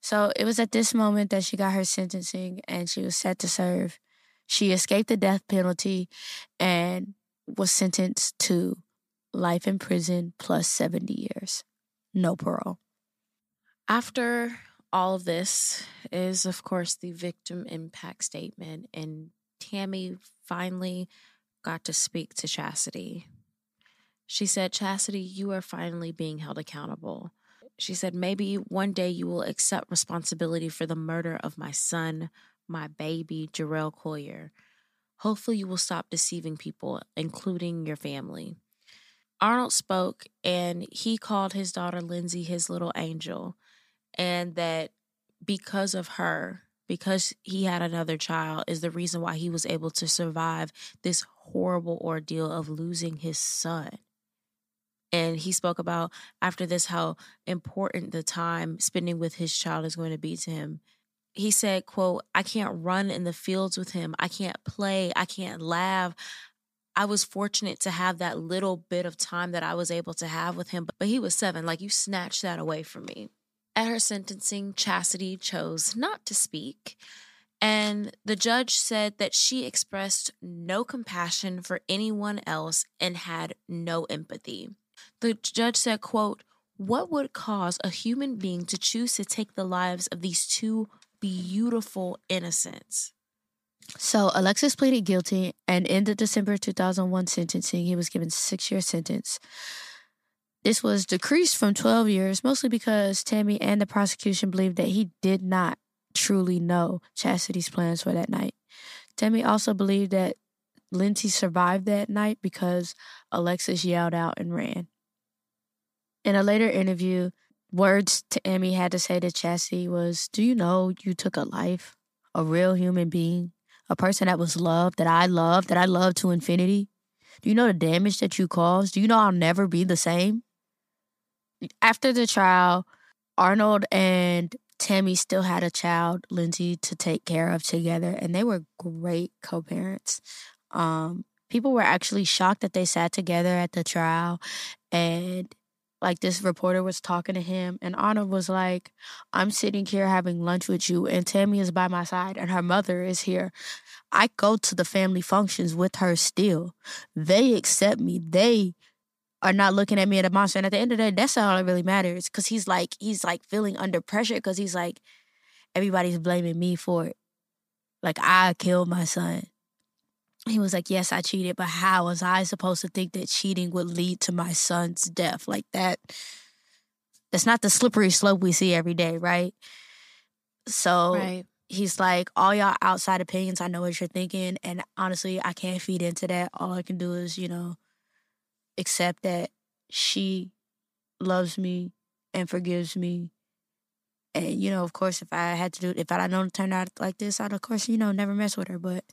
so it was at this moment that she got her sentencing and she was set to serve. She escaped the death penalty and was sentenced to life in prison plus 70 years. No parole. After all of this is, of course, the victim impact statement, and Tammy finally got to speak to Chastity. She said, Chastity, you are finally being held accountable. She said, maybe one day you will accept responsibility for the murder of my son, my baby, Jarrell Cuyler. Hopefully, you will stop deceiving people, including your family. Arnold spoke and he called his daughter Lindsay his little angel, and that because of her, because he had another child, is the reason why he was able to survive this horrible ordeal of losing his son. And he spoke about after this how important the time spending with his child is going to be to him. He said, quote, I can't run in the fields with him. I can't play. I can't laugh. I was fortunate to have that little bit of time that I was able to have with him, but he was seven. Like you snatched that away from me. At her sentencing, Chastity chose not to speak. And the judge said that she expressed no compassion for anyone else and had no empathy. The judge said, quote, what would cause a human being to choose to take the lives of these two beautiful innocents? So Alexis pleaded guilty, and in the December 2001 sentencing, he was given six year sentence. This was decreased from 12 years, mostly because Tammy and the prosecution believed that he did not truly know Chastity's plans for that night. Tammy also believed that Lindsay survived that night because Alexis yelled out and ran. In a later interview, words Tammy had to say to Chastity was, Do you know you took a life? A real human being? A person that was loved, that I loved, that I loved to infinity? Do you know the damage that you caused? Do you know I'll never be the same? After the trial, Arnold and Tammy still had a child, Lindsay, to take care of together, and they were great co parents. Um, people were actually shocked that they sat together at the trial and like this reporter was talking to him and Arnold was like, I'm sitting here having lunch with you and Tammy is by my side and her mother is here. I go to the family functions with her still. They accept me. They are not looking at me as a monster. And at the end of the day, that's all that really matters. Cause he's like, he's like feeling under pressure because he's like, everybody's blaming me for it. Like I killed my son. He was like, Yes, I cheated, but how was I supposed to think that cheating would lead to my son's death? Like that. That's not the slippery slope we see every day, right? So Right. he's like, All y'all outside opinions, I know what you're thinking. And honestly, I can't feed into that. All I can do is, you know, accept that she loves me and forgives me. And, you know, of course, if I had to do if I'd known it turned out like this, I'd, of course, you know, never mess with her. But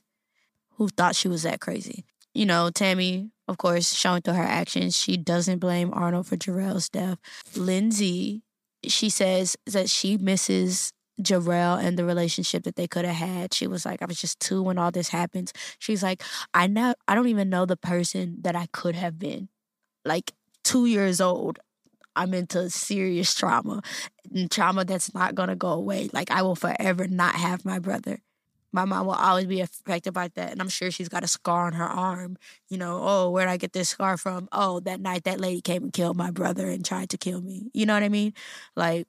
who thought she was that crazy? You know, Tammy, of course, showing through her actions, she doesn't blame Arnold for Jarrell's death. Lindsay, she says that she misses Jarrell and the relationship that they could have had. She was like, I was just two when all this happens. She's like, I know I don't even know the person that I could have been. Like two years old, I'm into serious trauma. And trauma that's not gonna go away. Like I will forever not have my brother. My mom will always be affected by that. And I'm sure she's got a scar on her arm. You know, oh, where'd I get this scar from? Oh, that night that lady came and killed my brother and tried to kill me. You know what I mean? Like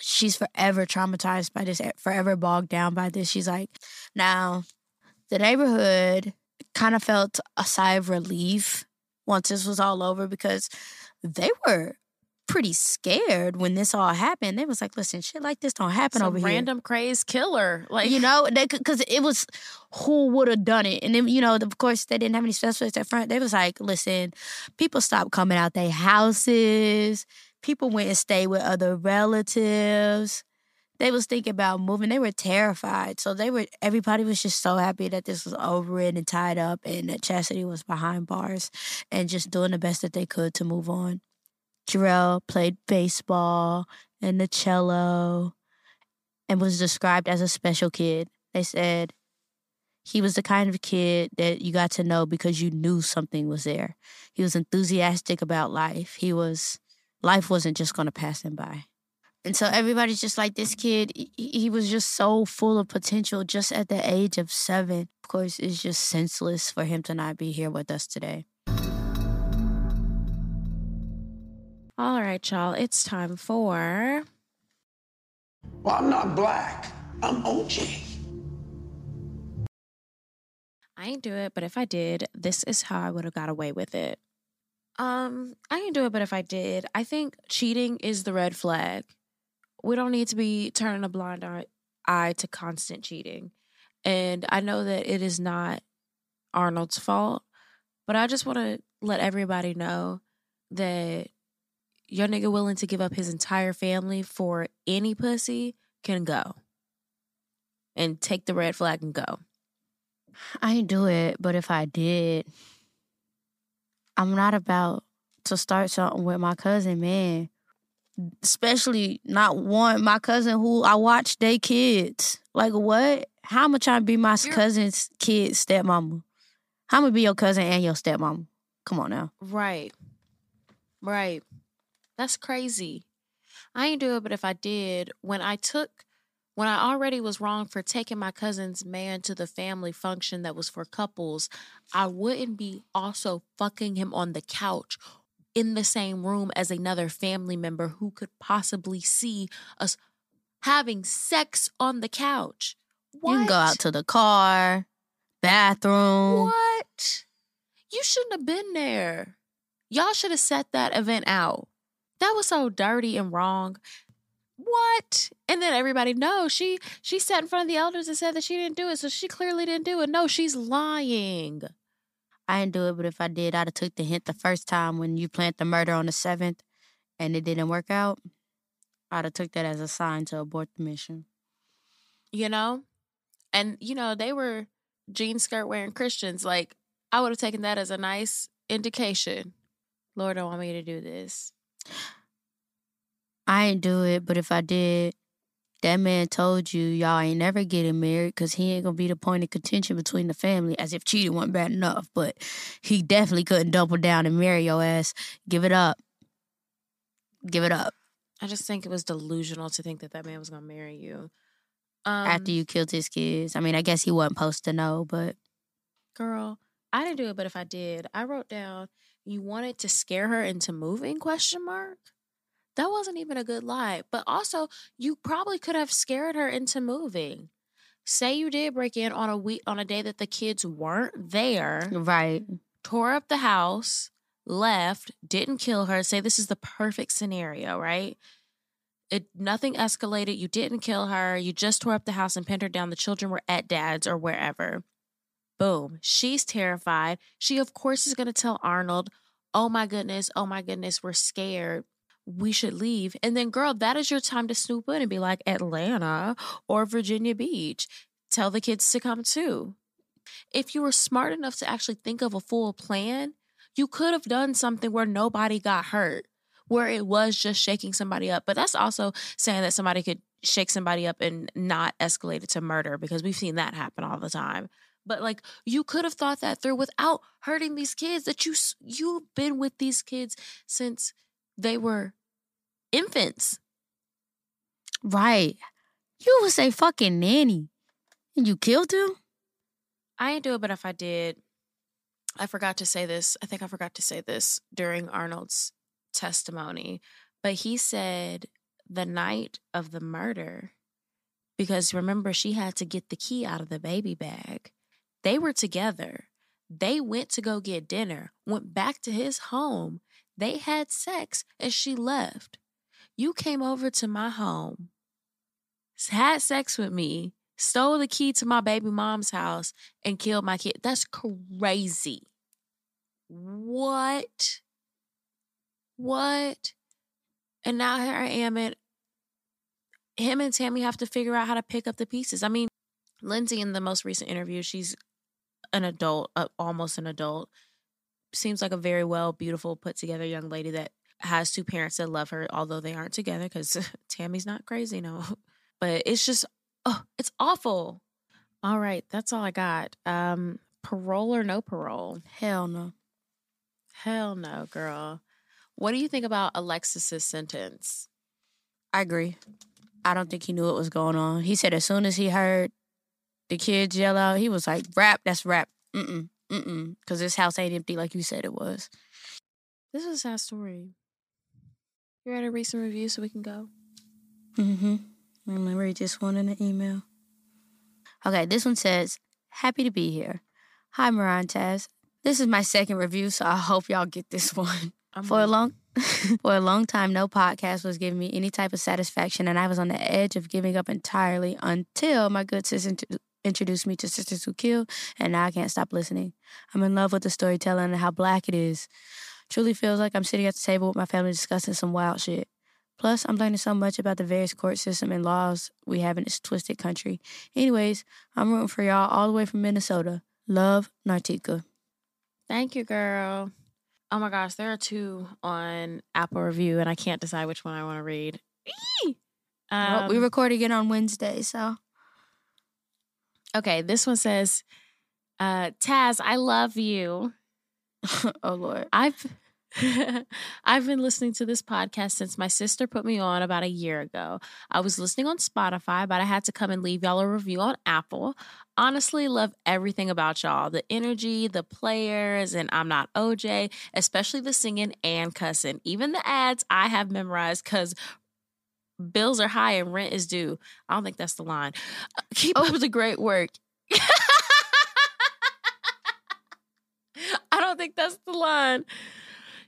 she's forever traumatized by this, forever bogged down by this. She's like, now the neighborhood kind of felt a sigh of relief once this was all over because they were pretty scared when this all happened. They was like, listen, shit like this don't happen Some over here. random crazed killer. Like you know, because it was who would have done it, and then you know, of course, they didn't have any specialists at front. They was like, listen, people stopped coming out their houses. People went and stayed with other relatives. They was thinking about moving. They were terrified. So they were. Everybody was just so happy that this was over and tied up, and that Chastity was behind bars and just doing the best that they could to move on. Jarrell played baseball and the cello and was described as a special kid. They said he was the kind of kid that you got to know because you knew something was there. He was enthusiastic about life. He was life wasn't just going to pass him by. And so everybody's just like this kid, he- he was just so full of potential just at the age of 7. Of course, it's just senseless for him to not be here with us today. All right, y'all. It's time for Well, I'm not black. I'm OJ. I ain't do it, but if I did, this is how I would have got away with it. Um, I ain't do it, but if I did, I think cheating is the red flag. We don't need to be turning a blind eye- eye to constant cheating. And I know that it is not Arnold's fault, but I just want to let everybody know that your nigga willing to give up his entire family for any pussy can go and take the red flag and go. I ain't do it, but if I did, I'm not about to start something with my cousin, man. Especially not one my cousin who I watch they kids. Like what? How am I trying to be my You're- cousin's kid stepmama? How am I be your cousin and your stepmama? Come on now. Right. Right. That's crazy. I ain't do it, but if I did, when I took, when I already was wrong for taking my cousin's man to the family function that was for couples, I wouldn't be also fucking him on the couch in the same room as another family member who could possibly see us having sex on the couch. What? You can go out to the car, bathroom. What? You shouldn't have been there. Y'all should have set that event out. That was so dirty and wrong. What? And then everybody knows she she sat in front of the elders and said that she didn't do it, so she clearly didn't do it. No, she's lying. I didn't do it, but if I did, I'd have took the hint the first time when you planned the murder on the seventh and it didn't work out. I'd have took that as a sign to abort the mission. You know? And you know, they were jean skirt wearing Christians. Like, I would have taken that as a nice indication. Lord don't want me to do this. I ain't do it, but if I did, that man told you y'all ain't never getting married because he ain't gonna be the point of contention between the family as if cheating wasn't bad enough. But he definitely couldn't double down and marry your ass. Give it up. Give it up. I just think it was delusional to think that that man was to marry you. Um, After you killed his kids. I mean, I guess he wasn't supposed to know, but girl, I didn't do it, but if I did, I wrote down you wanted to scare her into moving question mark. That wasn't even a good lie. But also, you probably could have scared her into moving. Say you did break in on a week on a day that the kids weren't there, right. tore up the house, left, didn't kill her. Say this is the perfect scenario, right? It nothing escalated. You didn't kill her. You just tore up the house and pinned her down. The children were at dad's or wherever. Boom. She's terrified. She of course is going to tell Arnold, "Oh my goodness, oh my goodness, we're scared." We should leave. And then, girl, that is your time to snoop in and be like, Atlanta or Virginia Beach. Tell the kids to come too. If you were smart enough to actually think of a full plan, you could have done something where nobody got hurt, where it was just shaking somebody up. But that's also saying that somebody could shake somebody up and not escalate it to murder because we've seen that happen all the time. But like you could have thought that through without hurting these kids that you you've been with these kids since they were infants. Right. You was a fucking nanny. And you killed him? I didn't do it, but if I did, I forgot to say this. I think I forgot to say this during Arnold's testimony, but he said the night of the murder, because remember, she had to get the key out of the baby bag. They were together. They went to go get dinner, went back to his home. They had sex, and she left. You came over to my home, had sex with me, stole the key to my baby mom's house, and killed my kid. That's crazy. What? What? And now here I am at him and Tammy have to figure out how to pick up the pieces. I mean, Lindsay in the most recent interview, she's an adult, uh, almost an adult. Seems like a very well, beautiful, put together young lady that has two parents that love her, although they aren't together because [LAUGHS] Tammy's not crazy, no. [LAUGHS] But it's just, oh, it's awful. All right, that's all I got. Um, parole or no parole? Hell no. Hell no, girl. What do you think about Alexis's sentence? I agree. I don't think he knew what was going on. He said as soon as he heard the kids yell out, he was like, rap, that's rap. Mm-mm, mm-mm. Because this house ain't empty like you said it was. This is a sad story. You ready to read some reviews so we can go? Mm-hmm. Let me read this one in the email. Okay, this one says, Happy to be here. Hi, Mariah Taz. This is my second review, so I hope y'all get this one. I'm For a long [LAUGHS] for a long time, no podcast was giving me any type of satisfaction, and I was on the edge of giving up entirely until my good sister int- introduced me to Sistas Who Kill, and now I can't stop listening. I'm in love with the storytelling and how black it is. Truly feels like I'm sitting at the table with my family discussing some wild shit. Plus, I'm learning so much about the various court system and laws we have in this twisted country. Anyways, I'm rooting for y'all all the way from Minnesota. Love, Nartika. Thank you, girl. Oh my gosh, there are two on Apple Review, and I can't decide which one I want to read. Eee! Well, we Um, record again on Wednesday, so okay, this one says, uh, Taz, I love you. [LAUGHS] oh Lord. I've [LAUGHS] I've been listening to this podcast since my sister put me on about a year ago. I was listening on Spotify, but I had to come and leave y'all a review on Apple. Honestly, love everything about y'all. The energy, the players, and I'm not OJ, especially the singing and cussing. Even the ads I have memorized cuz bills are high and rent is due. I don't think that's the line. Uh, Keep up the great work. [LAUGHS] [LAUGHS] I don't think that's the line.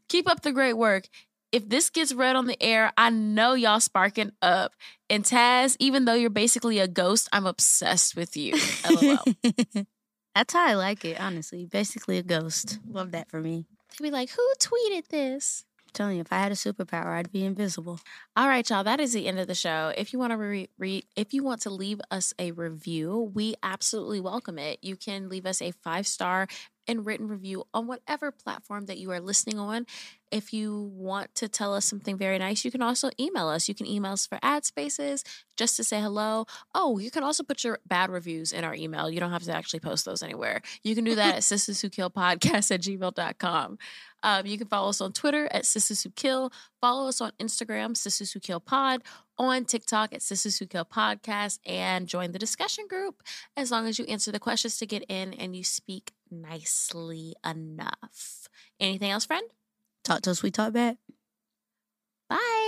Keep up the great work. If this gets read on the air, I know y'all sparking up. And Taz, even though you're basically a ghost, I'm obsessed with you. LOL. [LAUGHS] That's how I like it, honestly. Basically a ghost. Love that for me. They'd be like, who tweeted this? I'm telling you, if I had a superpower, I'd be invisible. All right, y'all. That is the end of the show. If you want to re- re- if you want to leave us a review, we absolutely welcome it. You can leave us a five star and written review on whatever platform that you are listening on. If you want to tell us something very nice, you can also email us. You can email us for ad spaces just to say hello. Oh, you can also put your bad reviews in our email. You don't have to actually post those anywhere. You can do that at sistas who kill podcast at gmail.com. Um, you can follow us on Twitter at Sistas Who Kill. Follow us on Instagram, Sistas Who Kill Pod, on TikTok at Sistas Who Kill Podcast, and join the discussion group as long as you answer the questions to get in and you speak nicely enough. Anything else, friend? Talk to us, we talk back. Bye.